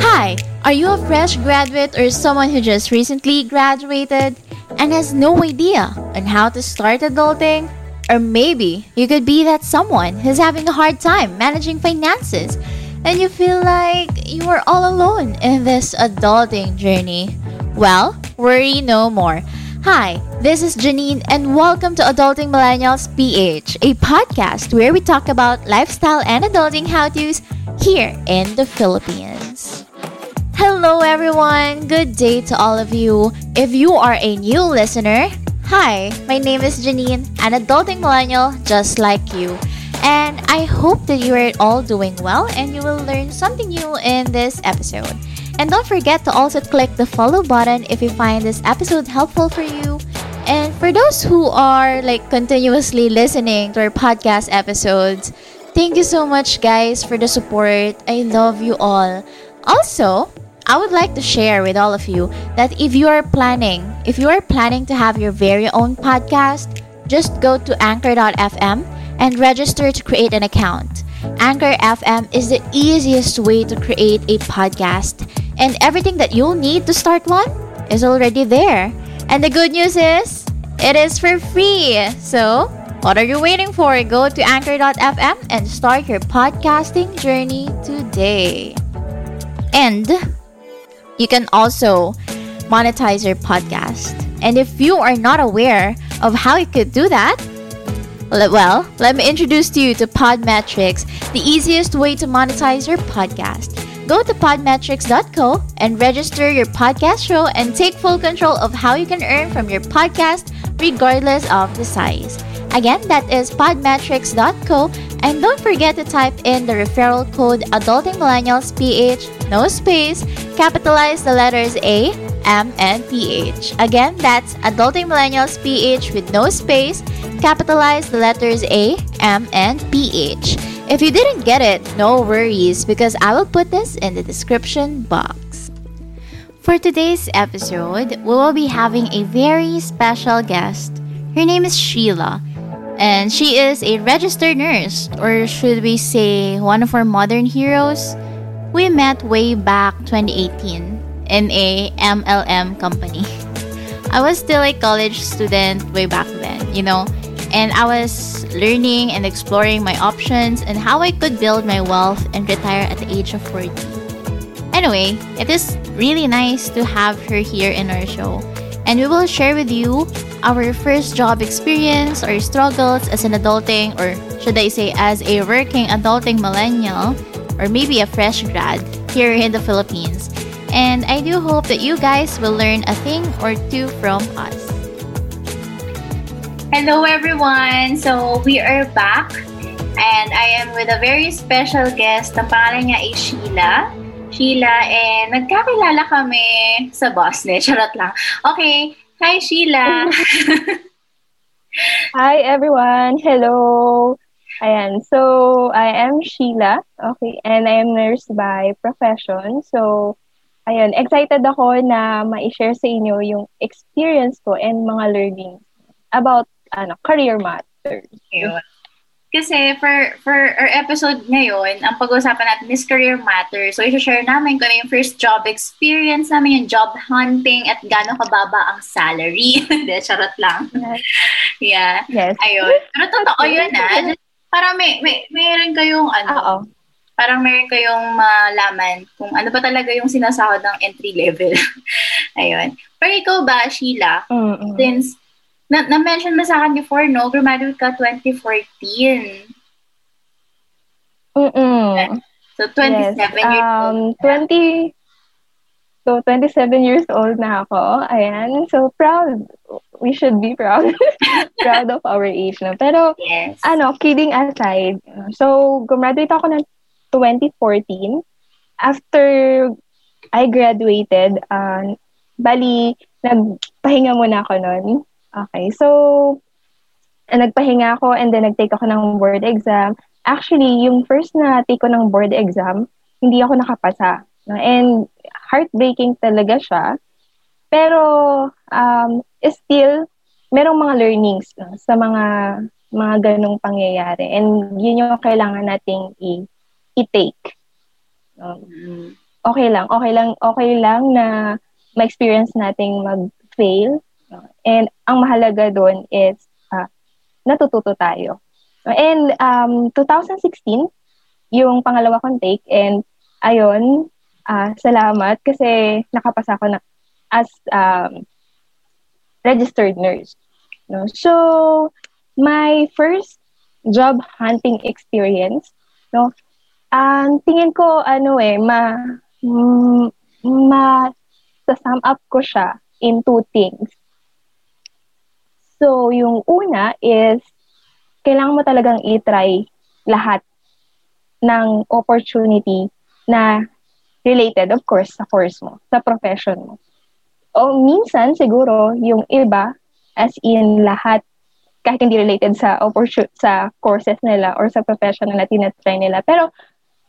Hi, are you a fresh graduate or someone who just recently graduated and has no idea on how to start adulting? Or maybe you could be that someone who's having a hard time managing finances and you feel like you are all alone in this adulting journey. Well, worry no more. Hi, this is Janine, and welcome to Adulting Millennials PH, a podcast where we talk about lifestyle and adulting how to's here in the Philippines. Hello, everyone. Good day to all of you. If you are a new listener, hi, my name is Janine, an adulting millennial just like you. And I hope that you are all doing well and you will learn something new in this episode. And don't forget to also click the follow button if you find this episode helpful for you. And for those who are like continuously listening to our podcast episodes, thank you so much guys for the support. I love you all. Also, I would like to share with all of you that if you are planning, if you are planning to have your very own podcast, just go to anchor.fm and register to create an account. Anchor FM is the easiest way to create a podcast, and everything that you'll need to start one is already there. And the good news is, it is for free. So, what are you waiting for? Go to anchor.fm and start your podcasting journey today. And you can also monetize your podcast. And if you are not aware of how you could do that, well, let me introduce you to Podmetrics, the easiest way to monetize your podcast. Go to podmetrics.co and register your podcast show and take full control of how you can earn from your podcast regardless of the size. Again, that is podmetrics.co and don't forget to type in the referral code Adulting Millennials PH, no space, capitalize the letters A, M, and PH. Again, that's Adulting Millennials PH with no space, capitalize the letters A, M, and PH. If you didn't get it, no worries because I will put this in the description box. For today's episode, we will be having a very special guest. Her name is Sheila, and she is a registered nurse, or should we say, one of our modern heroes. We met way back 2018 in a MLM company. I was still a college student way back then, you know, and I was learning and exploring my options and how I could build my wealth and retire at the age of 40. Anyway, it is really nice to have her here in our show, and we will share with you our first job experience or struggles as an adulting, or should I say, as a working adulting millennial, or maybe a fresh grad here in the Philippines. And I do hope that you guys will learn a thing or two from us. Hello, everyone. So, we are back. And I am with a very special guest. Ang pangalan niya ay Sheila. Sheila, eh, nagkakilala kami sa boss ne. Charot lang. Okay. Hi, Sheila. Hi everyone. Hello. Ayan. So, I am Sheila. Okay. And I am nurse by profession. So, ayun. Excited ako na ma-share sa inyo yung experience ko and mga learning about ano, career matters. Yun. Kasi for for our episode ngayon, ang pag-uusapan natin is career matters. So, i-share namin kung ano yung first job experience namin, yung job hunting, at gano'ng kababa ang salary. Hindi, charot lang. Yes. Yeah. Yes. Ayun. Pero totoo yun ah. Para may, may, mayroon kayong ano, Oo. parang meron kayong malaman kung ano ba talaga yung sinasahod ng entry level. Ayun. Pero ikaw ba, Sheila, Mm-mm. since na- na-mention mo sa akin before, no? Graduate ka 2014. Mm-mm. So, 27 Yes. years Um, old. 20, So, 27 years old na ako. Ayan. So, proud. We should be proud. proud of our age. No? Pero, Yes. ano, kidding aside, so, gumraduate ako ng 2014. After I graduated, uh, bali, nagpahinga muna ako nun. Okay, so, nagpahinga ako and then nag-take ako ng board exam. Actually, yung first na take ko ng board exam, hindi ako nakapasa. And heartbreaking talaga siya. Pero, um, still, merong mga learnings no, sa mga mga ganong pangyayari. And yun yung kailangan nating i- i-take. No? Mm. okay lang, okay lang, okay lang na ma-experience nating mag-fail. And ang mahalaga doon is ah, natututo tayo. And um, 2016, yung pangalawa kong take, and ayun, ah, salamat kasi nakapasa ako na as um, registered nurse. No? So, my first job hunting experience, no, ang tingin ko, ano eh, ma, mm, ma, sum up ko siya in two things. So, yung una is, kailangan mo talagang i-try lahat ng opportunity na related, of course, sa course mo, sa profession mo. O minsan, siguro, yung iba, as in lahat, kahit hindi related sa opportu- sa courses nila or sa profession na tinatry nila. Pero,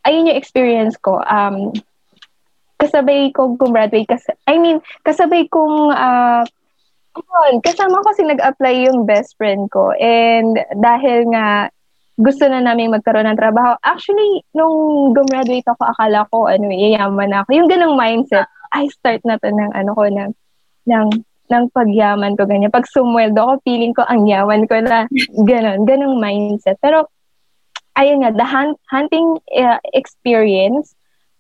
ayun yung experience ko. Um, kasabay kong gumraduate kasi, I mean, kasabay kong, uh, yun, kasama ko si nag-apply yung best friend ko. And dahil nga, gusto na namin magkaroon ng trabaho. Actually, nung gumraduate ako, akala ko, ano, yayaman ako. Yung ganong mindset, I start na to ng, ano ko, ng, ng, ng pagyaman ko, ganyan. Pag sumweldo ko, feeling ko, ang yaman ko na, ganon, ganong mindset. Pero, ayun nga, the hunt, hunting uh, experience,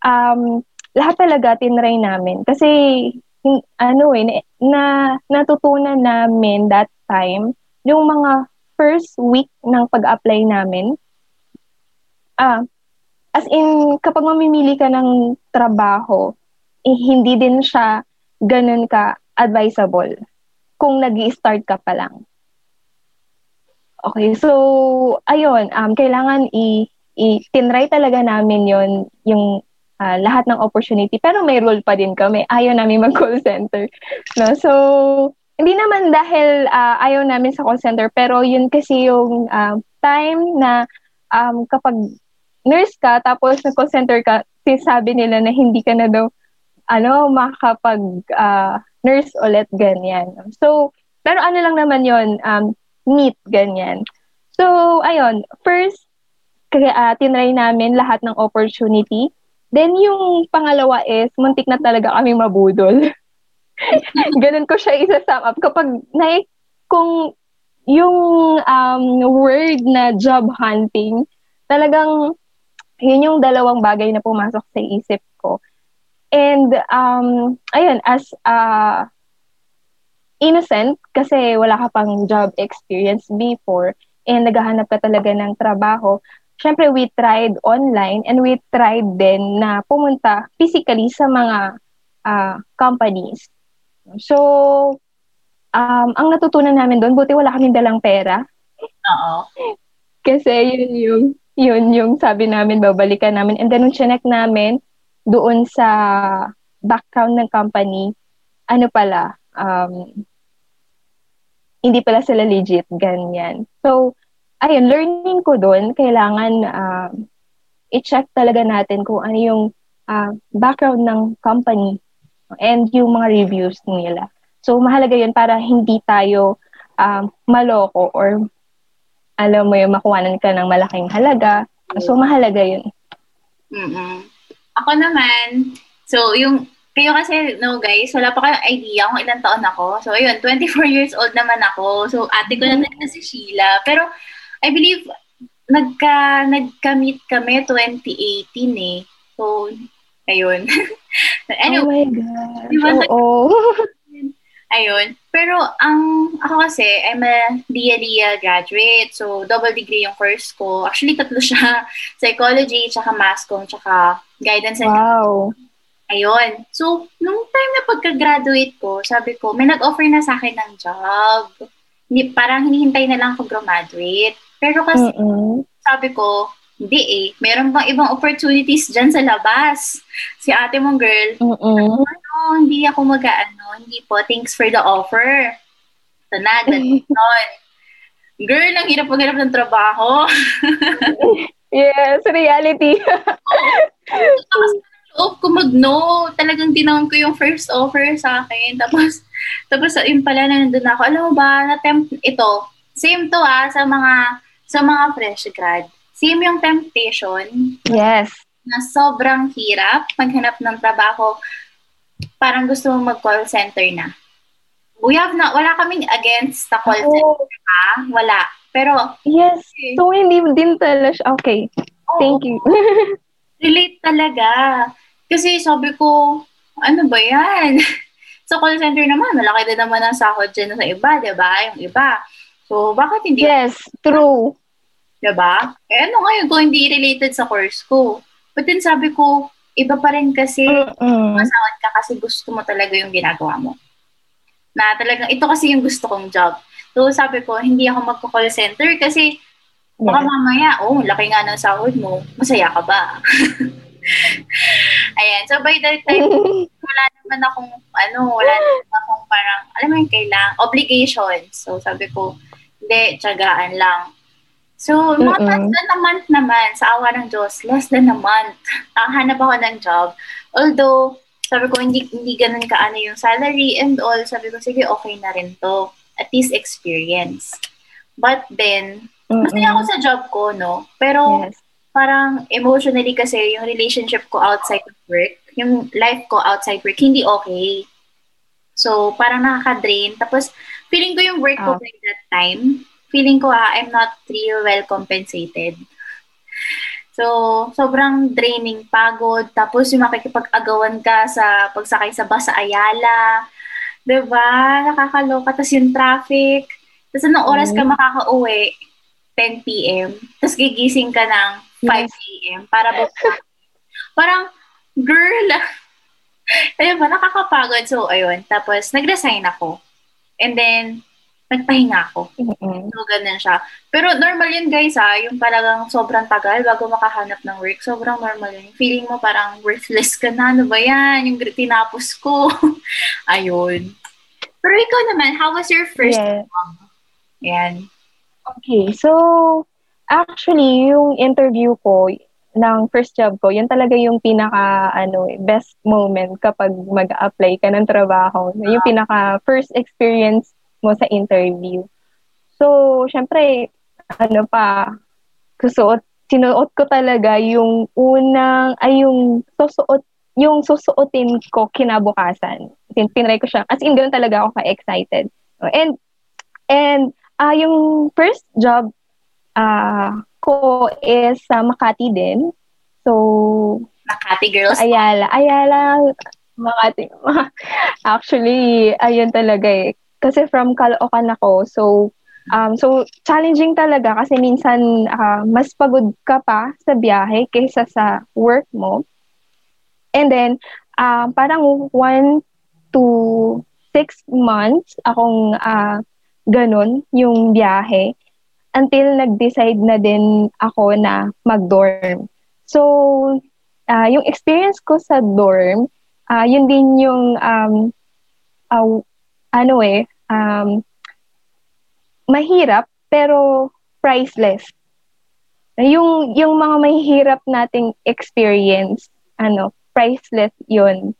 um, lahat talaga tinry namin. Kasi, ano eh, na, natutunan namin that time, yung mga first week ng pag-apply namin, ah, as in, kapag mamimili ka ng trabaho, eh, hindi din siya ganun ka advisable kung nag start ka pa lang. Okay, so, ayun, um, kailangan i, i tinry talaga namin yon yung uh, lahat ng opportunity. Pero may role pa din kami. Ayaw namin mag-call center. No? So, hindi naman dahil uh, ayaw namin sa call center, pero yun kasi yung uh, time na um, kapag nurse ka, tapos nag-call center ka, sabi nila na hindi ka na daw ano, makakapag uh, nurse ulit, ganyan. So, pero ano lang naman yon um, neat, ganyan. So, ayun, first, kaya uh, tinry namin lahat ng opportunity. Then, yung pangalawa is, muntik na talaga kami mabudol. Ganun ko siya isa-sum up. Kapag, na, kung yung um, word na job hunting, talagang yun yung dalawang bagay na pumasok sa isip ko. And, um, ayun, as uh, innocent, kasi wala ka pang job experience before, and naghahanap ka talaga ng trabaho, syempre we tried online and we tried din na pumunta physically sa mga uh, companies. So, um, ang natutunan namin doon, buti wala kaming dalang pera. Oo. Kasi yun yung, yun yung sabi namin, babalikan namin. And then, nung chinek namin, doon sa background ng company, ano pala, um, hindi pala sila legit, ganyan. So, ayun, learning ko doon, kailangan uh, i-check talaga natin kung ano yung uh, background ng company and yung mga reviews nila. So, mahalaga yun para hindi tayo um, maloko or alam mo yung makuhanan ka ng malaking halaga. So, mahalaga yun. Mm-mm. Ako naman, so yung, kayo kasi, no guys, wala pa kayong idea kung ilang taon ako. So, ayun, 24 years old naman ako. So, ate ko na mm-hmm. si Sheila. Pero, I believe, nagka, nagka-meet kami 2018 eh. So, ayun. anyway, oh my God. Diba, Oo. ayun. Pero, ang, ako kasi, I'm a DIA graduate. So, double degree yung course ko. Actually, tatlo siya. Psychology, tsaka mass com, tsaka guidance and Wow. Ayun. So, nung time na pagka-graduate ko, sabi ko, may nag-offer na sa akin ng job. Parang hinihintay na lang ako graduate. Pero kasi, Mm-mm. sabi ko, hindi eh. Meron bang ibang opportunities dyan sa labas? Si ate mong girl, Mm-mm. ano, hindi ako mag-ano, hindi po, thanks for the offer. Ito na, ganun. Girl, ang hirap maghanap ng trabaho. Yes, reality. loob ko mag-no. Talagang tinawag ko yung first offer sa akin. Tapos, tapos yun pala na nandun ako. Alam mo ba, na-tempt ito. Same to ah, sa mga, sa mga fresh grad. Same yung temptation yes. na sobrang hirap maghanap ng trabaho. Parang gusto mo mag-call center na. We have na, wala kaming against sa call center Oh, ha. Wala. Pero, yes. So, hindi din talaga siya. Okay. Thank you. relate talaga. Kasi sabi ko, ano ba yan? sa call center naman, malaki din naman ang sahod dyan sa iba, di ba? Yung iba. So, bakit hindi, yes, true. di ba? Eh, ano ngayon kung hindi related sa course ko? But then sabi ko, iba pa rin kasi masahod ka kasi gusto mo talaga yung ginagawa mo. Na talagang, ito kasi yung gusto kong job. So, sabi ko, hindi ako magko-call center kasi baka mamaya, oh, laki nga ng sahod mo, masaya ka ba? Ayan, so by that time, wala naman akong, ano, wala naman akong parang, alam mo yung kailang, obligations. So, sabi ko, hindi, tiyagaan lang. So, mga Mm-mm. less than a month naman, sa awa ng Diyos, less than a month, nakahanap ako ng job. Although, sabi ko, hindi, hindi ganun kaano yung salary and all. Sabi ko, sige, okay na rin to. At least experience. But then, masaya ako Mm-mm. sa job ko, no? Pero, Yes. parang emotionally kasi yung relationship ko outside of work, yung life ko outside work, hindi okay. So, parang nakaka-drain. Tapos, feeling ko yung work ko Ah. by that time, feeling ko ah, I'm not real well compensated. So, sobrang draining, pagod. Tapos, yung makikipag-agawan ka sa pagsakay sa bus sa Ayala. ba? Nakakaloka. Tapos yung traffic. Tapos, anong oras ka Mm. makaka-uwi? 10 p.m. Tapos, gigising ka ng 5 a.m. para ba Parang, girl, ayun ba, nakakapagod. So, ayun. Tapos, nag-resign ako. And then, nagpahinga ako. Mm-mm. So, ganun siya. Pero normal yun, guys, ha. Yung talagang sobrang tagal bago makahanap ng work. Sobrang normal yun. Feeling mo parang worthless ka na. Ano ba yan? Yung tinapos ko. ayun. Pero ikaw naman, how was your first Yes. job? Yan. Okay, so actually, yung interview ko ng first job ko, yun talaga yung pinaka ano, best moment kapag mag-apply ka ng trabaho. Yung pinaka first experience mo sa interview. So, syempre, ano pa, susuot, sinuot ko talaga yung unang, ay yung susuot, yung susuotin ko kinabukasan. Tin- Tinry ko siya. As in, ganun talaga ako ka-excited. And, and, ah yung first job ah ko is sa Makati din. So, Makati girls. Ayala. Ayala, Makati. Actually, ayun talaga eh. Kasi from Caloocan ako. So, um, so challenging talaga kasi minsan ah, mas pagod ka pa sa biyahe kaysa sa work mo. And then, um, parang one to six months akong ah, ganun yung biyahe until nag-decide na din ako na mag-dorm. So, ah, yung experience ko sa dorm, ah, yun din yung um, ah, ano eh, um, mahirap pero priceless. Yung yung mga mahirap nating experience, ano, priceless yun.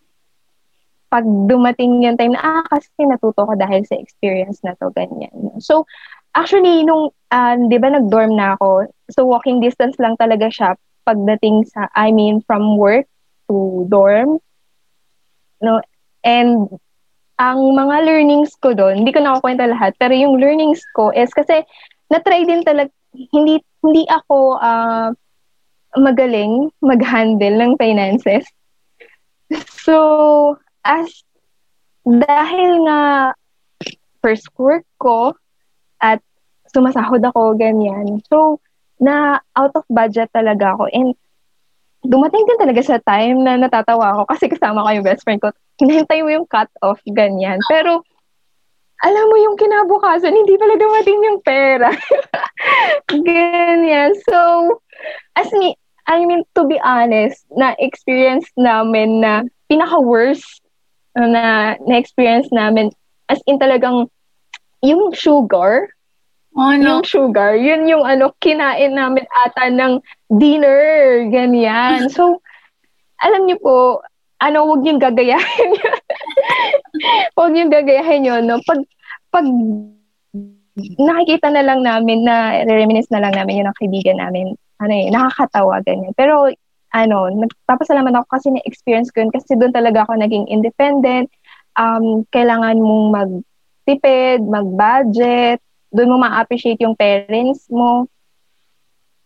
Pag dumating yung time na, ah, kasi natuto ko dahil sa experience na to, ganyan. So, actually, nung, ah, di ba, nag-dorm na ako, so walking distance lang talaga siya pagdating sa, I mean, from work to dorm. No, and ang mga learnings ko doon, hindi ko nakukwenta lahat, pero yung learnings ko is kasi na-try din talaga, hindi, hindi ako ah, magaling mag-handle ng finances. So, as, dahil nga first work ko at sumasahod ako, ganyan. So, na out of budget talaga ako. And dumating din talaga sa time na natatawa ako kasi kasama ko yung best friend ko. Hinahintay mo yung cut-off, ganyan. Pero, alam mo yung kinabukasan, hindi pala dumating yung pera. ganyan. So, as me, I mean, to be honest, na-experience namin na pinaka-worst na na-experience namin, as in talagang, yung sugar, Oh, no. yung sugar, yun yung ano, kinain namin ata ng dinner, ganyan. So, alam niyo po, ano, huwag niyong gagayahin yun. huwag niyong gagayahin yun, no? Pag, pag nakikita na lang namin na, reminisce na lang namin yun ng kaibigan namin, ano eh, nakakatawa, ganyan. Pero, ano, nagpapasalamat ako kasi na-experience ko yun kasi doon talaga ako naging independent. Um, kailangan mong magtipid, mag-budget, doon mo ma-appreciate yung parents mo.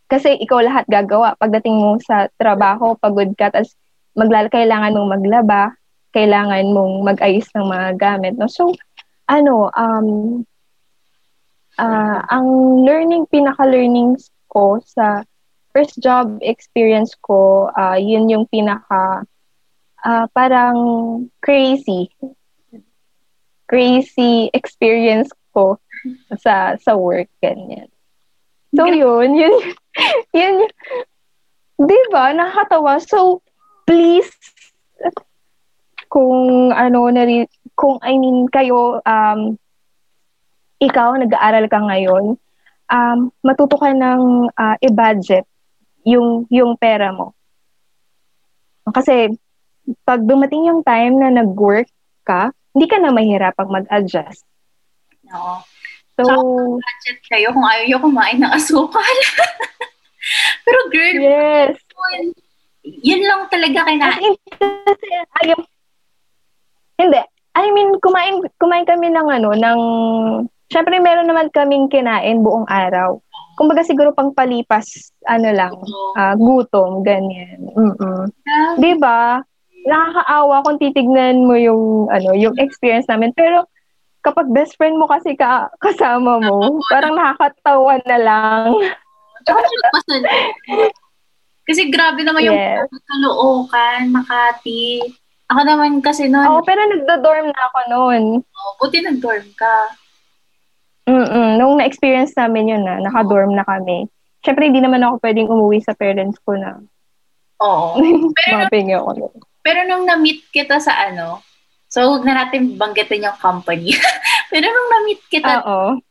Kasi ikaw lahat gagawa. Pagdating mo sa trabaho, pagod ka, tapos maglal kailangan mong maglaba, kailangan mong mag-ayos ng mga gamit. No? So, ano, um, uh, ang learning, pinaka-learnings ko sa first job experience ko, uh, yun yung pinaka, uh, parang crazy. Crazy experience ko sa sa work ganyan. So yun, yun yun, yun 'di ba? Nakakatawa. So please kung ano na kung I mean kayo um ikaw nag-aaral ka ngayon, um matuto ka ng uh, i-budget yung yung pera mo. Kasi pag dumating yung time na nag-work ka, hindi ka na mahirapang mag-adjust. No. So, budget kayo kung ayaw nyo kumain ng asukal. Pero girl, yes. yun, yun lang talaga kinain. in, kasi ayaw, hindi. I mean, kumain, kumain kami ng ano, ng, syempre meron naman kaming kinain buong araw. Kumbaga siguro pang palipas, ano lang, ah, gutom, ganyan. Mm-mm. Di ba? Nakakaawa kung titignan mo yung, ano, yung experience namin. Pero, kapag best friend mo kasi ka, kasama mo, parang nakakatawa na lang. Kasi grabe naman yung Yes. Makati. Ako naman kasi noon, Oo, pero nagdo-dorm na ako noon. oh, buti nag-dorm ka. Mm-mm. Nung na-experience namin yun na, naka-dorm na kami. Siyempre, hindi naman ako pwedeng umuwi sa parents ko na. Oo. Pero, Mapingi ako nun. pero nung na-meet kita sa ano, so huwag na natin banggitin yung company. pero nung na-meet kita, Oo.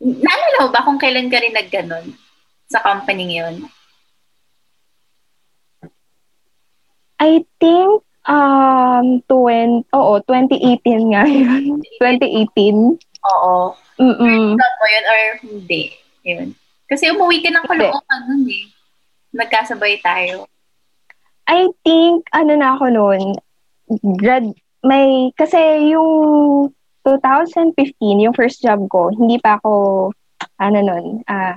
naalala mo ba kung kailan ka rin nagganon sa company yun? I think, um, 20, oo, 2018 nga yun. 2018. Oo. Mm-mm. Alam mo yun or hindi? Yun. Kasi umuwi ka ng Caloocan nun eh. Nagkasabay tayo. I think, ano na ako noon, grad, may, kasi yung 2015, yung first job ko, hindi pa ako, ano nun, ah,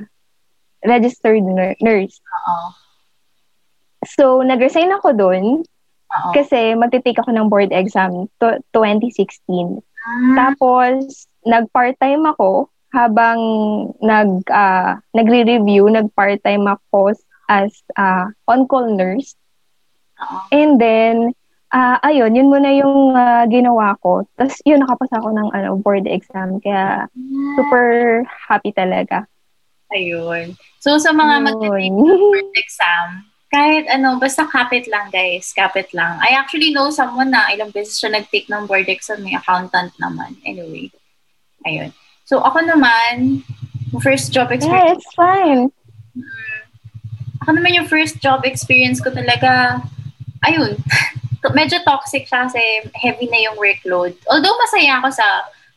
registered nur- nurse. So, nag-resign ako doon Oo. kasi magte-take ako ng board exam to 2016. Ah, Tapos, nag-part-time ako habang nag ah, nagre-review, nag-part-time ako as ah, on-call nurse. oo. And then, ah, ayun, yun muna yung ah, ginawa ko. Tapos, yun, nakapasa ako ng ano, board exam. Kaya, super happy talaga. Ayun. So, sa mga mag-take ng board exam, kahit ano, basta kapit lang guys, kapit lang. I actually know someone na ilang beses siya nag-take ng board exam, may accountant naman. Anyway, ayun. So, ako naman, first job Yeah, experience, it's fine. ako naman yung first job experience ko talaga, ayun, medyo toxic siya kasi heavy na yung workload. Although masaya ako sa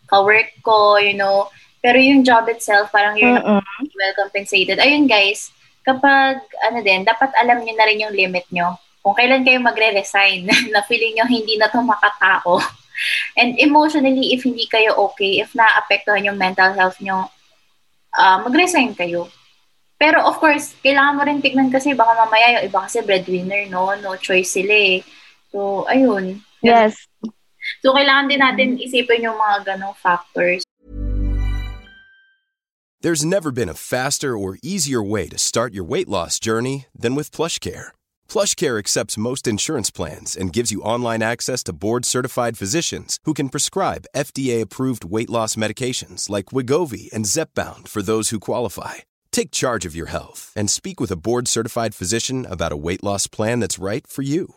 ka-work ko, you know, pero yung job itself, parang you're not Mm-mm. well compensated. Ayun guys, kapag ano din, dapat alam niyo na rin yung limit nyo. Kung kailan kayo magre-resign na feeling nyo hindi na to makatao. And emotionally, if hindi kayo okay, if naapektuhan yung mental health nyo, ah, mag-resign kayo. Pero of course, kailangan mo rin tignan kasi baka mamaya yung iba kasi breadwinner, no? No choice sila eh. So, ayun. Yes. So, kailangan din natin isipin yung mga ganong factors. There's never been a faster or easier way to start your weight loss journey than with PlushCare. PlushCare accepts most insurance plans and gives you online access to board-certified physicians who can prescribe FDA-approved weight loss medications like Wigovi and Zepbound for those who qualify. Take charge of your health and speak with a board-certified physician about a weight loss plan that's right for you.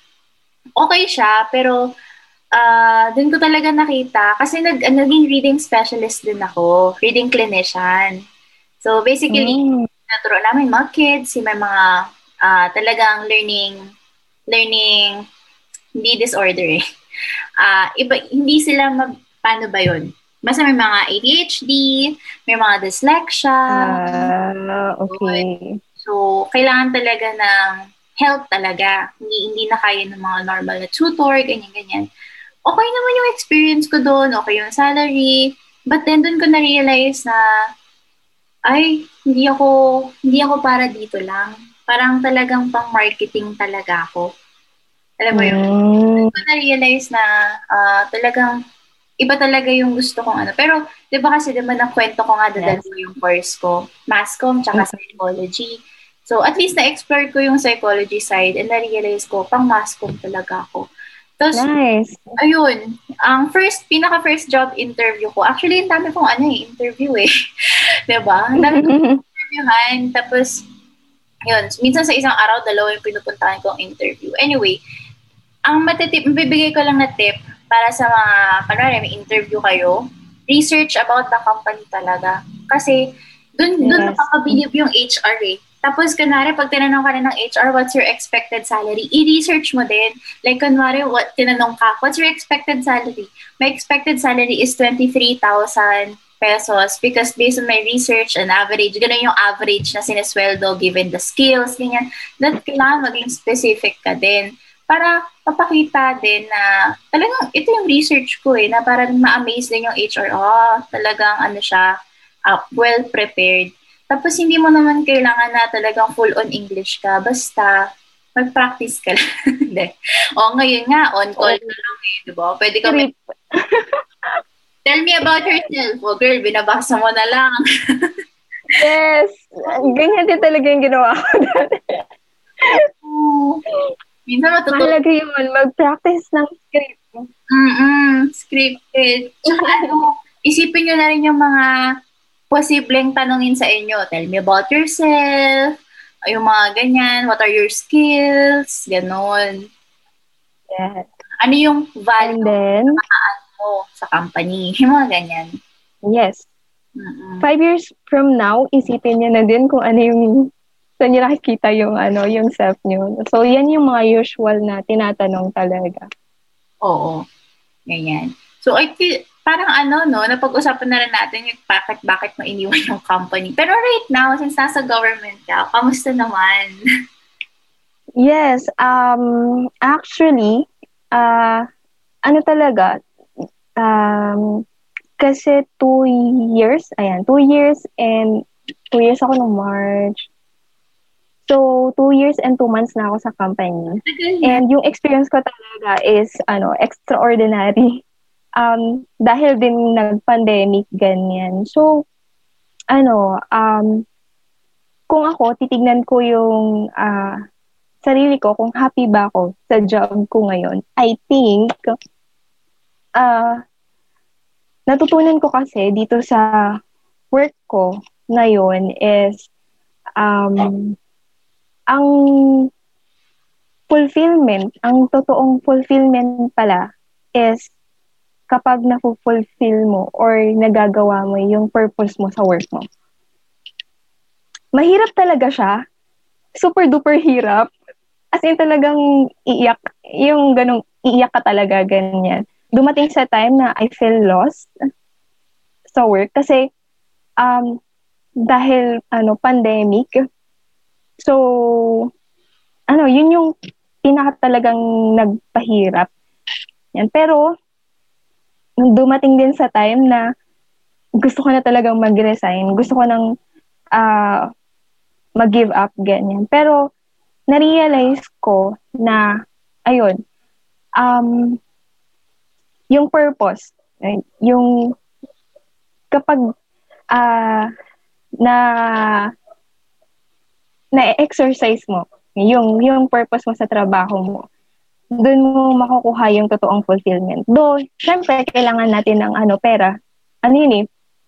okay siya, pero ah doon ko talaga nakita, kasi nag, naging reading specialist din ako, reading clinician. So basically, Mm. naturo namin mga kids, may mga ah, talagang learning, learning, hindi disorder eh. Ah, iba, hindi sila, mag, paano ba yun? Basta may mga ADHD, may mga dyslexia, Ah, okay. So, kailangan talaga ng help talaga. Hindi, hindi na kaya ng mga normal na tutor, ganyan-ganyan. Okay naman yung experience ko doon, okay yung salary. But then, doon ko na-realize na, ay, hindi ako, hindi ako para dito lang. Parang talagang pang marketing talaga ako. Alam mo yun? Mm. Doon ko na-realize na ah, talagang iba talaga yung gusto kong ano. Pero, di ba kasi, di ba nakwento ko nga dadal ko yung course ko, mass comm, tsaka psychology. So, at least na-explore ko yung psychology side and na-realize ko, pang mass talaga ako. Tapos, Nice. ayun, ang first, pinaka-first job interview ko, actually, ang dami kong ano eh, interview eh. di ba? Ang dami kong interviewhan. Tapos, yun, minsan sa isang araw, dalawa yung pinupuntahan kong interview. Anyway, ang matitip, mabibigay ko lang na tip para sa mga, kunwari, may interview kayo, research about the company talaga. Kasi, dun, dun Yes. nakakabilib yung HR eh. Tapos, kunwari, pag tinanong ka na ng HR, what's your expected salary? I-research mo din. Like, kunwari, what, tinanong ka, what's your expected salary? My expected salary is 23,000 pesos because based on my research and average, ganun yung average na sinesweldo given the skills, ganyan. That kailangan maging specific ka din para papakita din na talagang ito yung research ko eh, na parang ma-amaze din yung HR. Oh, talagang ano siya, uh, well prepared. Tapos hindi mo naman kailangan na talagang full on English ka. Basta mag-practice ka lang. Hindi. o ngayon nga, on call ka lang eh, di ba? Pwede ka Great. Tell me about yourself. O girl, binabasa mo na lang. Yes. Ganyan din talaga yung ginawa ko. Minsan matutuwa. Mahalaga yun, mag-practice ng script. Mm-mm, scripted. Tsaka ano, isipin nyo na rin yung mga posibleng tanongin sa inyo. Tell me about yourself. Yung mga ganyan. What are your skills? Ganon. Yes. Ano yung And value then, mo sa company? Yung mga ganyan. yes. Mm-mm. Five years from now, isipin niyo na din kung ano yung saan niyo nakikita yung ano, yung self niyo. So, yan yung mga usual na tinatanong talaga. Oo. Ganyan. So, I feel, parang ano, no, napag-usapan na rin natin yung bakit, bakit mo iniwan yung company. Pero right now, since nasa government ka, kamusta naman? Yes, um, actually, ah ano talaga, um, kasi two years, ayan, two years and two years ako nung March. So, two years and two months na ako sa company. And yung experience ko talaga is, ano, extraordinary. Um, dahil din nag-pandemic, ganyan. So, ano, um, kung ako, titignan ko yung ah, sarili ko, kung happy ba ako sa job ko ngayon, I think, ah, natutunan ko kasi dito sa work ko ngayon is, um, ang fulfillment, ang totoong fulfillment pala is kapag na-fulfill mo or nagagawa mo yung purpose mo sa work mo. Mahirap talaga siya. Super duper hirap. As in talagang iiyak, yung ganong iiyak ka talaga, ganyan. Dumating sa time na I feel lost sa work kasi um, dahil ano pandemic. So ano, yun yung pinaka talagang nagpahirap. Yan. Pero dumating din sa time na gusto ko na talagang mag-resign. Gusto ko nang uh, mag-give up, ganyan. Pero, na-realize ko na, ayun, um, yung purpose, yung kapag uh, na na-exercise mo, yung, yung purpose mo sa trabaho mo, doon mo makukuha yung totoong fulfillment. Though, syempre, kailangan natin ng ano, pera. Ano yun eh,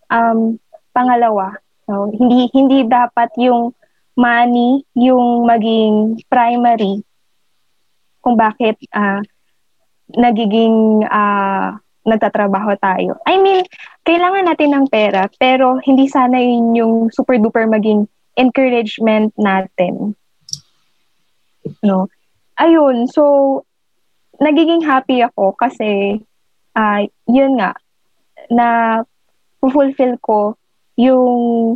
um, pangalawa, no? hindi, hindi dapat yung money yung maging primary kung bakit uh, nagiging uh, nagtatrabaho tayo. I mean, kailangan natin ng pera, pero hindi sana yun yung super duper maging encouragement natin. No? Ayun, so nagiging happy ako kasi uh, yun nga na fulfill ko yung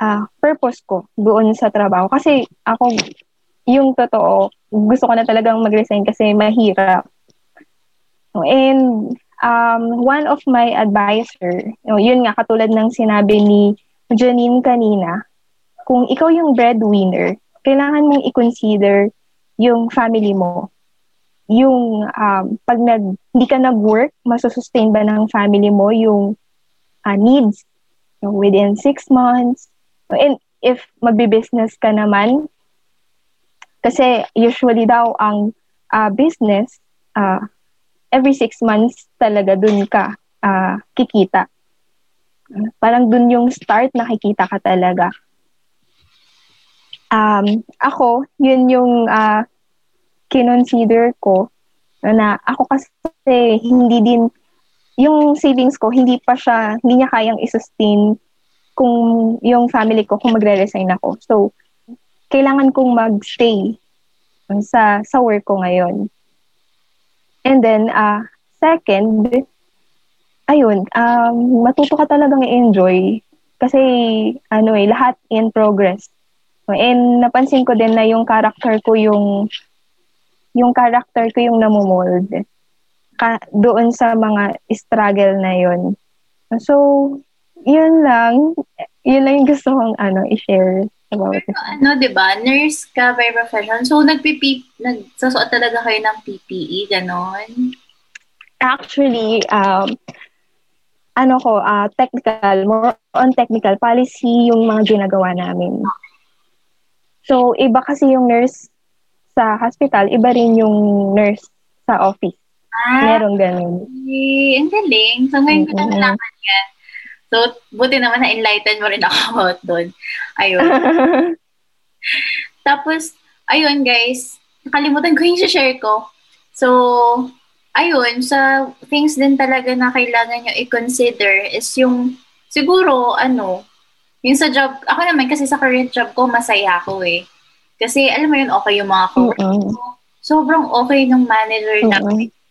uh, purpose ko doon sa trabaho. Kasi ako yung totoo gusto ko na talagang mag-resign kasi mahirap. And um, one of my advisor yun nga katulad ng sinabi ni Janine kanina kung ikaw yung breadwinner kailangan mong i-consider yung family mo yung um, pag nag, hindi ka nag-work, masusustain ba ng family mo yung uh, needs within six months? And if magbi-business ka naman, kasi usually daw ang uh, business, uh, every six months talaga dun ka uh, kikita. Parang dun yung start nakikita ka talaga. Um, ako, yun yung uh, kinonsider ko na ako kasi hindi din yung savings ko hindi pa siya hindi niya kayang i-sustain kung yung family ko kung magre-resign ako. So kailangan kong mag-stay sa sa work ko ngayon. And then uh second ayun, um matuto ka talagang i-enjoy kasi ano eh lahat in progress. And napansin ko din na yung character ko yung yung character ko yung namumold ka, doon sa mga struggle na yon. So, yun lang. Yun lang yung gusto kong ano, i-share about it. Ano, di ba? Nurse ka by profession. So, nagpipi, nagsasuot talaga kayo ng PPE, ganon? Actually, um, ano ko, uh, technical, more on technical policy yung mga ginagawa namin. So, iba kasi yung nurse sa hospital, iba rin yung nurse sa office. Ah, Merong ganun. Okay. Ang galing. So, ngayon ko na nalaman yan. So, buti naman na-enlighten mo rin ako doon. Ayun. Tapos, ayun guys, nakalimutan ko yung share ko. So, ayun, sa things din talaga na kailangan nyo i-consider is yung, siguro, ano, yung sa job, ako naman kasi sa current job ko, masaya ako eh. Kasi alam mo yun, okay yung mga co mm Sobrang okay ng manager na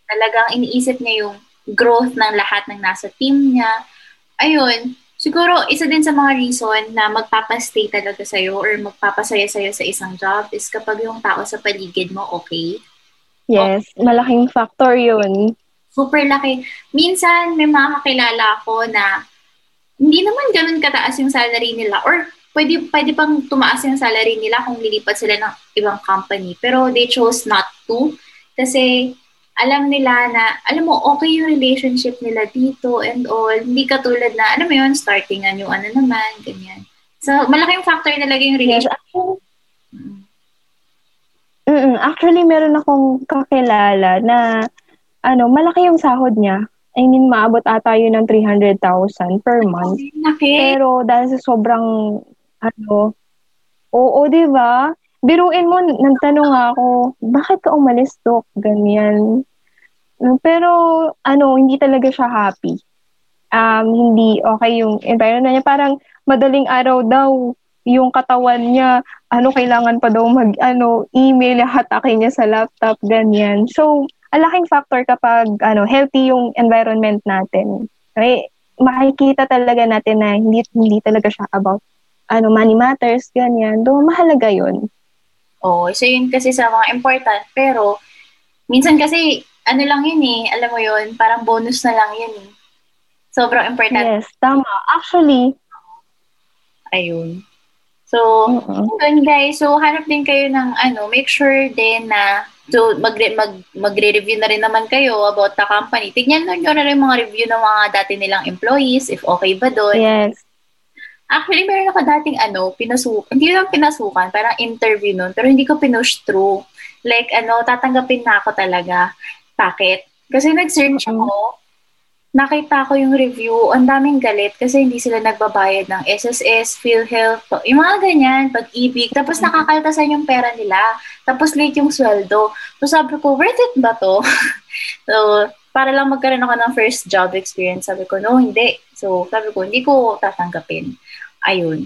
talagang iniisip niya yung growth ng lahat ng nasa team niya. Ayun, siguro isa din sa mga reason na magpapastay talaga sa'yo or magpapasaya sa'yo sa isang job is kapag yung tao sa paligid mo okay. Yes, okay. malaking factor yun. Super laki. Minsan, may mga kakilala ako na hindi naman ganun kataas yung salary nila or pwede, pwede pang tumaas yung salary nila kung lilipat sila ng ibang company. Pero they chose not to kasi alam nila na, alam mo, okay yung relationship nila dito and all. Hindi katulad na, alam mo yun, startingan yung ano naman, ganyan. So, malaking factor talaga yung relationship. Yes, Mm-mm. Actually, meron akong kakilala na ano, malaki yung sahod niya. I mean, maabot ata yun ng 300,000 per month. Okay. Pero dahil sa sobrang ano, oo, di ba? biruin mo, nagtanong ako, bakit ka umalis, Dok? Ganyan. Pero, ano, hindi talaga siya happy. Um, hindi okay yung environment niya. Parang madaling araw daw, yung katawan niya, ano, kailangan pa daw mag, ano, email, hatakin niya sa laptop, ganyan. So, alaking factor kapag, ano, healthy yung environment natin. Okay? Makikita talaga natin na hindi, hindi talaga siya about, ano, money matters, ganyan. Do, mahalaga yun. Oo, so yun kasi sa mga important, pero minsan kasi ano lang yun eh, alam mo yun, parang bonus na lang yun eh. Sobrang important. Yes, tama. Actually, ayun. So, mm-hmm. yun guys, so hanap din kayo ng ano, make sure din na so mag, mag, magre-review na rin naman kayo about the company. Tignan nyo na rin mga review ng mga dati nilang employees, if okay ba doon. Yes. Actually, meron ako dating ano, pinasukan, hindi lang pinasukan, parang interview nun, pero hindi ko pinush through. Like, ano, tatanggapin na ako talaga. Bakit? Kasi nag-search ako, nakita ko yung review, ang daming galit kasi hindi sila nagbabayad ng SSS, PhilHealth, yung mga ganyan, pag-ibig, tapos nakakaltasan yung pera nila, tapos late yung sweldo. So sabi ko, worth it ba to? so, para lang magkaroon ako ng first job experience, sabi ko, no, hindi. So, sabi ko, hindi ko tatanggapin. Ayun.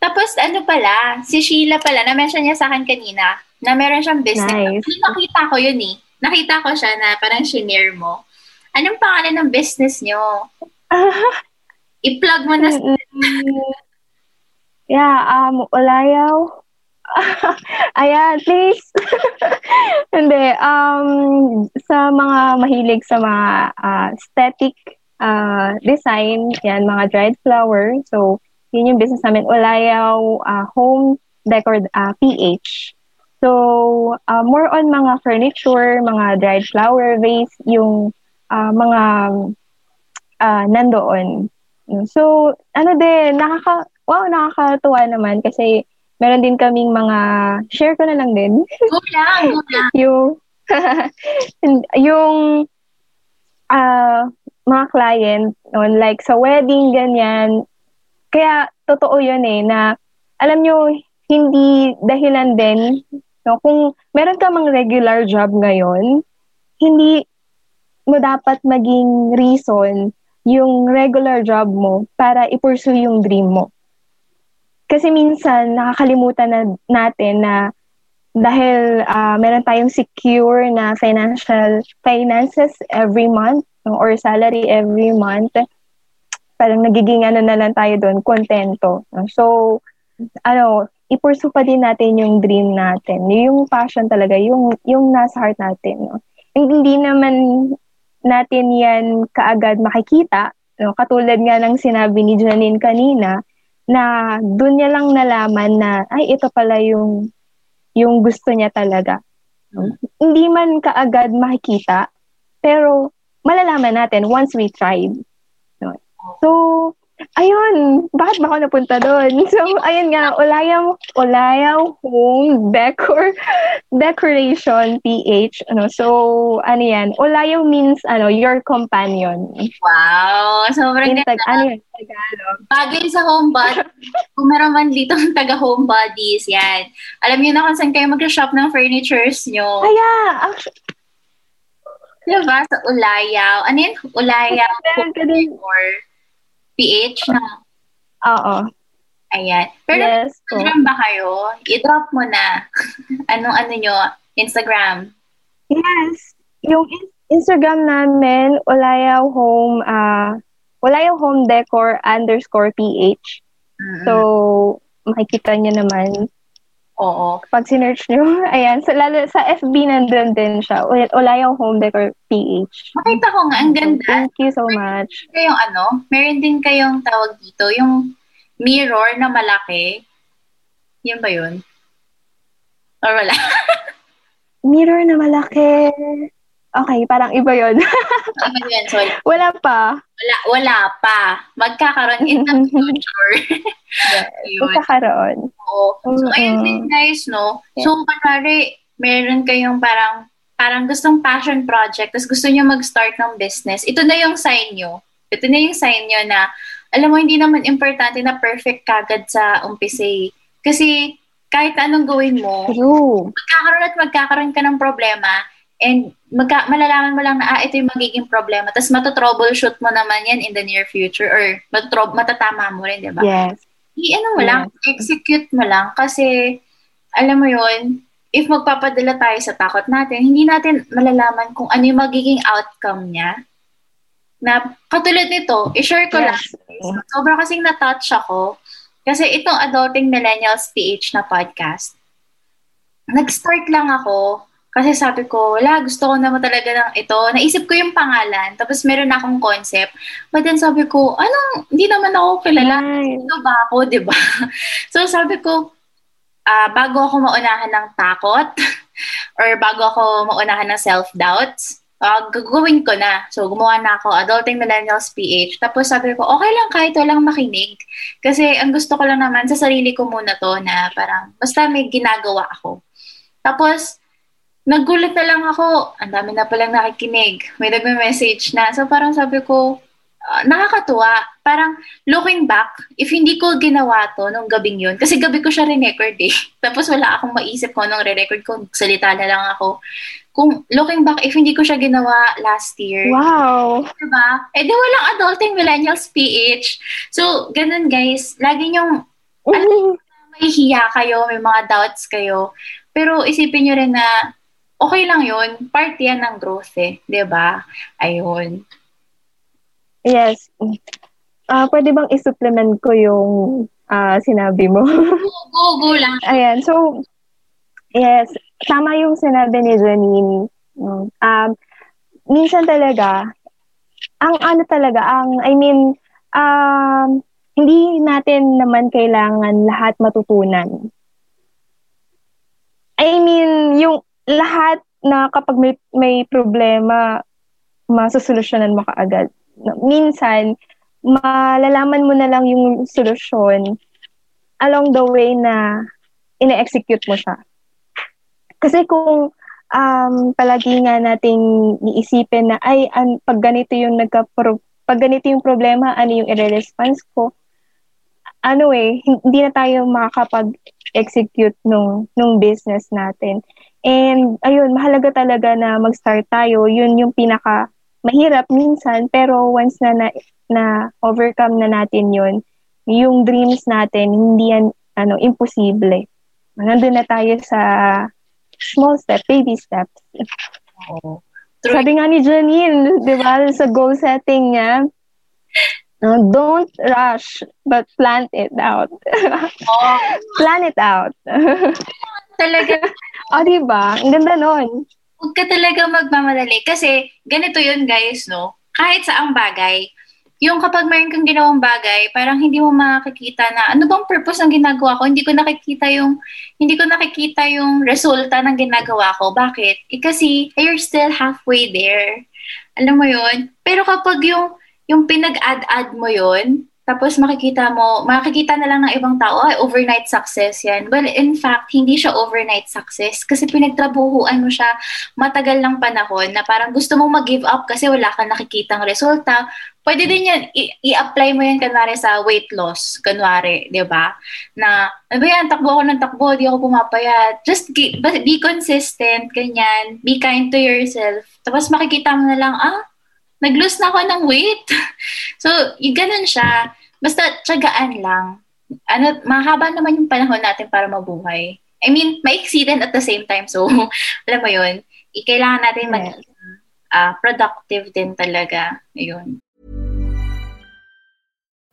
Tapos ano pala, si Sheila pala, na-mention niya sa akin kanina, na meron siyang business. Nice. Nakita ko yun eh. Nakita ko siya na parang shinare mo. Anong pangalan ng business niyo? I-plug mo na. yeah, um, Ulayaw. Ayan, please. Hindi, um, sa mga mahilig sa mga uh, aesthetic uh, design, yan, mga dried flower. So, yun yung business namin, Ulayaw uh, Home Decor uh, PH. So, uh, more on mga furniture, mga dried flower vase, yung uh, mga uh, nandoon. So, ano din, nakaka, wow, nakakatuwa naman kasi meron din kaming mga, share ko na lang din. Go lang, go lang. yung, yung, uh, mga client, no, like sa wedding, ganyan, kaya totoo yun eh, na alam nyo, hindi dahilan din, no, kung meron ka mang regular job ngayon, hindi mo dapat maging reason yung regular job mo para i-pursue yung dream mo. Kasi minsan, nakakalimutan na natin na dahil uh, meron tayong secure na financial finances every month or salary every month, parang nagiging ano na lang tayo doon, kontento. So, ano, i-pursue pa din natin yung dream natin. Yung passion talaga, yung, yung nasa heart natin. No? Hindi naman natin yan kaagad makikita. No? Katulad nga ng sinabi ni Janine kanina, na doon niya lang nalaman na, ay, ito pala yung, yung gusto niya talaga. No? Hindi man kaagad makikita, pero malalaman natin once we tried. So, ayun, bakit ba ako napunta doon? So, ayun nga, Ulayaw, Ulayaw Home Decor, Decoration PH. Ano, so, ano yan? Ulayaw means, ano, your companion. Wow, sobrang In ganda. tag, ano yan, Tagalog. Bagay sa homebody. Kung meron man dito ang taga-homebodies, yan. Alam niyo na kung saan kayo mag-shop ng furnitures nyo. Kaya, actually, Diba? Sa Ulayaw. Ano yun? Ulayaw Meron ka din. or PH na. oo. Ayan. Pero Yes po. Instagram ba kayo? I-drop mo na. Anong ano nyo? Instagram. Yes. Yung in- Instagram namin, Ulayaw Home, ah, Ulayaw Home Decor underscore PH. Mm-mm. So, makikita niyo naman. Oo. Pag sinerch nyo, ayan, sa, lalo sa FB nandun din siya. Ul- Ulayaw Home Decor PH. Makita ko nga, ang ganda. Thank you so much. Kayong ano, meron din kayong tawag dito, yung mirror na malaki. Yun ba yun? Or wala? Mirror na malaki. Okay, parang iba yon. Ano yun? Sorry. Wala pa. Wala, wala pa. Magkakaroon in the future. Yun. Magkakaroon. Oo. So, ayun Mm-mm. din guys, no? So, kunwari, meron kayong parang, parang gustong passion project, tapos gusto nyo mag-start ng business, ito na yung sign nyo. Ito na yung sign nyo na, alam mo, hindi naman importante na perfect kagad sa umpisa eh. Kasi, kahit anong gawin mo, True. magkakaroon at magkakaroon ka ng problema and magka, malalaman mo lang na ah, ito yung magiging problema. Tapos matotroubleshoot mo naman yan in the near future or matro- matatama mo rin, di ba? Yes. I-ano mo lang, execute mo lang kasi alam mo yon if magpapadala tayo sa takot natin, hindi natin malalaman kung ano yung magiging outcome niya. Na katulad nito, i-share ko lang. Yes. Sobra kasing na-touch ako kasi itong Adulting Millennials PH na podcast, nag-start lang ako kasi sabi ko, wala, gusto ko naman talaga ng ito. Naisip ko yung pangalan, tapos meron akong concept. But then sabi ko, anong, hindi naman ako kilala. Sino ba ako, di ba? so sabi ko, ah, bago ako maunahan ng takot, or bago ako maunahan ng self-doubts, ah, gagawin ko na. So, gumawa na ako, Adulting Millennials PH. Tapos sabi ko, okay lang kahit walang makinig. Kasi ang gusto ko lang naman, sa sarili ko muna to na parang, basta may ginagawa ako. Tapos, nagulat na lang ako, ang dami na palang nakikinig. May nagme-message na. So parang sabi ko, ah, nakakatuwa. Parang looking back, if hindi ko ginawa to nung gabing yun, kasi gabi ko siya re-record eh. Tapos wala akong maisip ko nung re-record ko, salita na lang ako. Kung looking back, if hindi ko siya ginawa last year, Wow. diba? Eh di walang adulting millennials PH. So, ganun guys, lagi nyong may hiya kayo, may mga doubts kayo. Pero isipin nyo rin na okay lang yun. Part yan ng growth eh. ba? Ayun. Yes. Ah, pwede bang i-supplement ko yung ah, sinabi mo? Go, go, go lang. Ayan, so, yes, tama yung sinabi ni Janine. No? Um, minsan talaga, ang ano talaga, ang, I mean, um, hindi natin naman kailangan lahat matutunan. I mean, yung lahat na kapag may, may problema, masosolusyonan mo kaagad. Minsan, malalaman mo na lang yung solusyon along the way na ine-execute mo siya. Kasi kung um, palagi nga nating iisipin na, ay, an, pag ganito yung nagka pag ganito yung problema, ano yung i-response ko, ano eh, hindi na tayo makakapag-execute nung, nung business natin. And ayun, mahalaga talaga na mag-start tayo. Yun yung pinaka mahirap minsan, pero once na, na, na overcome na natin yun, yung dreams natin, hindi yan ano, imposible. Nandun na tayo sa small step, baby steps. Oo. Sabi nga ni Janine, di ba, sa goal setting niya, uh, don't rush, but plan it out. Oh, plan it out. talaga, o, di ba? Ang ganda nun. huwag ka talaga magmamadali. Kasi, ganito yun guys, no? Kahit sa ang bagay, yung kapag mayroon kang ginawang bagay, parang hindi mo makikita na ano bang purpose ng ginagawa ko? Hindi ko nakikita yung hindi ko nakikita yung resulta ng ginagawa ko. Bakit? Eh, kasi you're still halfway there. Alam mo yun? Pero kapag yung yung pinag-add-add mo yun, tapos makikita mo, makikita na lang ng ibang tao, ay, overnight success yan. Well, in fact, hindi siya overnight success kasi pinagtrabuhuan mo siya matagal ng panahon na parang gusto mong mag-give up kasi wala kang nakikitang resulta. Pwede din yan, i- i-apply mo yan kanwari sa weight loss, kanwari, di ba? Na, ano ba yan, takbo ako ng takbo, di ako pumapayat. Just ba- be consistent, ganyan. Be kind to yourself. Tapos makikita mo na lang, ah, nag-lose na ako ng weight. so, ganun siya. Basta, tiyagaan lang. Ano, mahaba naman yung panahon natin para mabuhay. I mean, maiksi din at the same time. So, alam mo yun, kailangan natin maging ah, productive din talaga. Yun.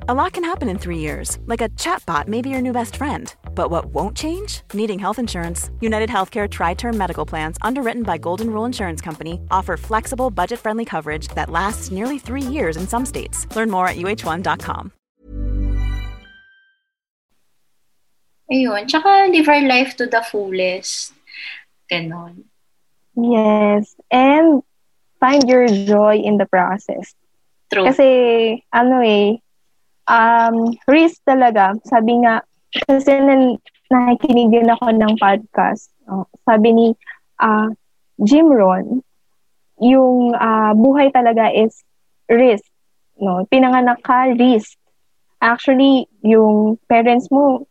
A lot can happen in three years, like a chatbot may be your new best friend. But what won't change? Needing health insurance. United Healthcare Tri Term Medical Plans, underwritten by Golden Rule Insurance Company, offer flexible, budget friendly coverage that lasts nearly three years in some states. Learn more at uh1.com. Ayun. Tsaka, live our life to the fullest. Ganon. Yes. And find your joy in the process. True. Kasi, ano eh, um, risk talaga. Sabi nga, kasi nan, nakikinig din ako ng podcast. Oh, sabi ni uh, Jim Rohn, yung ah, buhay talaga is risk. No? Pinanganak ka, risk. Actually, yung parents mo,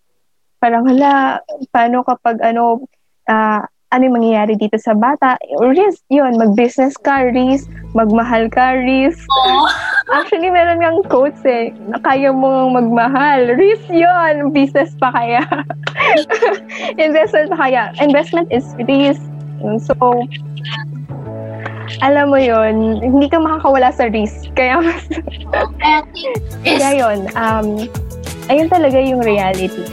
parang hala, paano kapag ano, uh, ano yung mangyayari dito sa bata? Risk yun, mag-business ka, risk, magmahal ka, risk. Oh. Actually, meron ngang quotes eh, na kaya mo magmahal. Risk yun, business pa kaya. Investment pa kaya. Investment is risk. So, alam mo yun, hindi ka makakawala sa risk. Kaya mas... kaya yun, um, ayun talaga yung reality.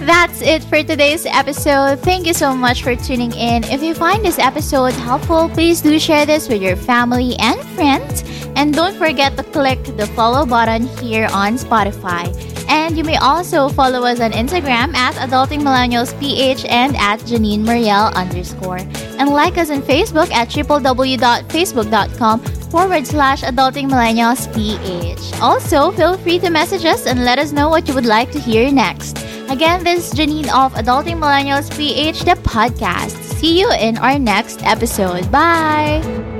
That's it for today's episode. Thank you so much for tuning in. If you find this episode helpful, please do share this with your family and friends. And don't forget to click the follow button here on Spotify. And you may also follow us on Instagram at Adulting Millennials PH and at Janine Marielle underscore. And like us on Facebook at www.facebook.com forward slash Adulting Millennials PH. Also, feel free to message us and let us know what you would like to hear next. Again, this is Janine of Adulting Millennials PH, the podcast. See you in our next episode. Bye!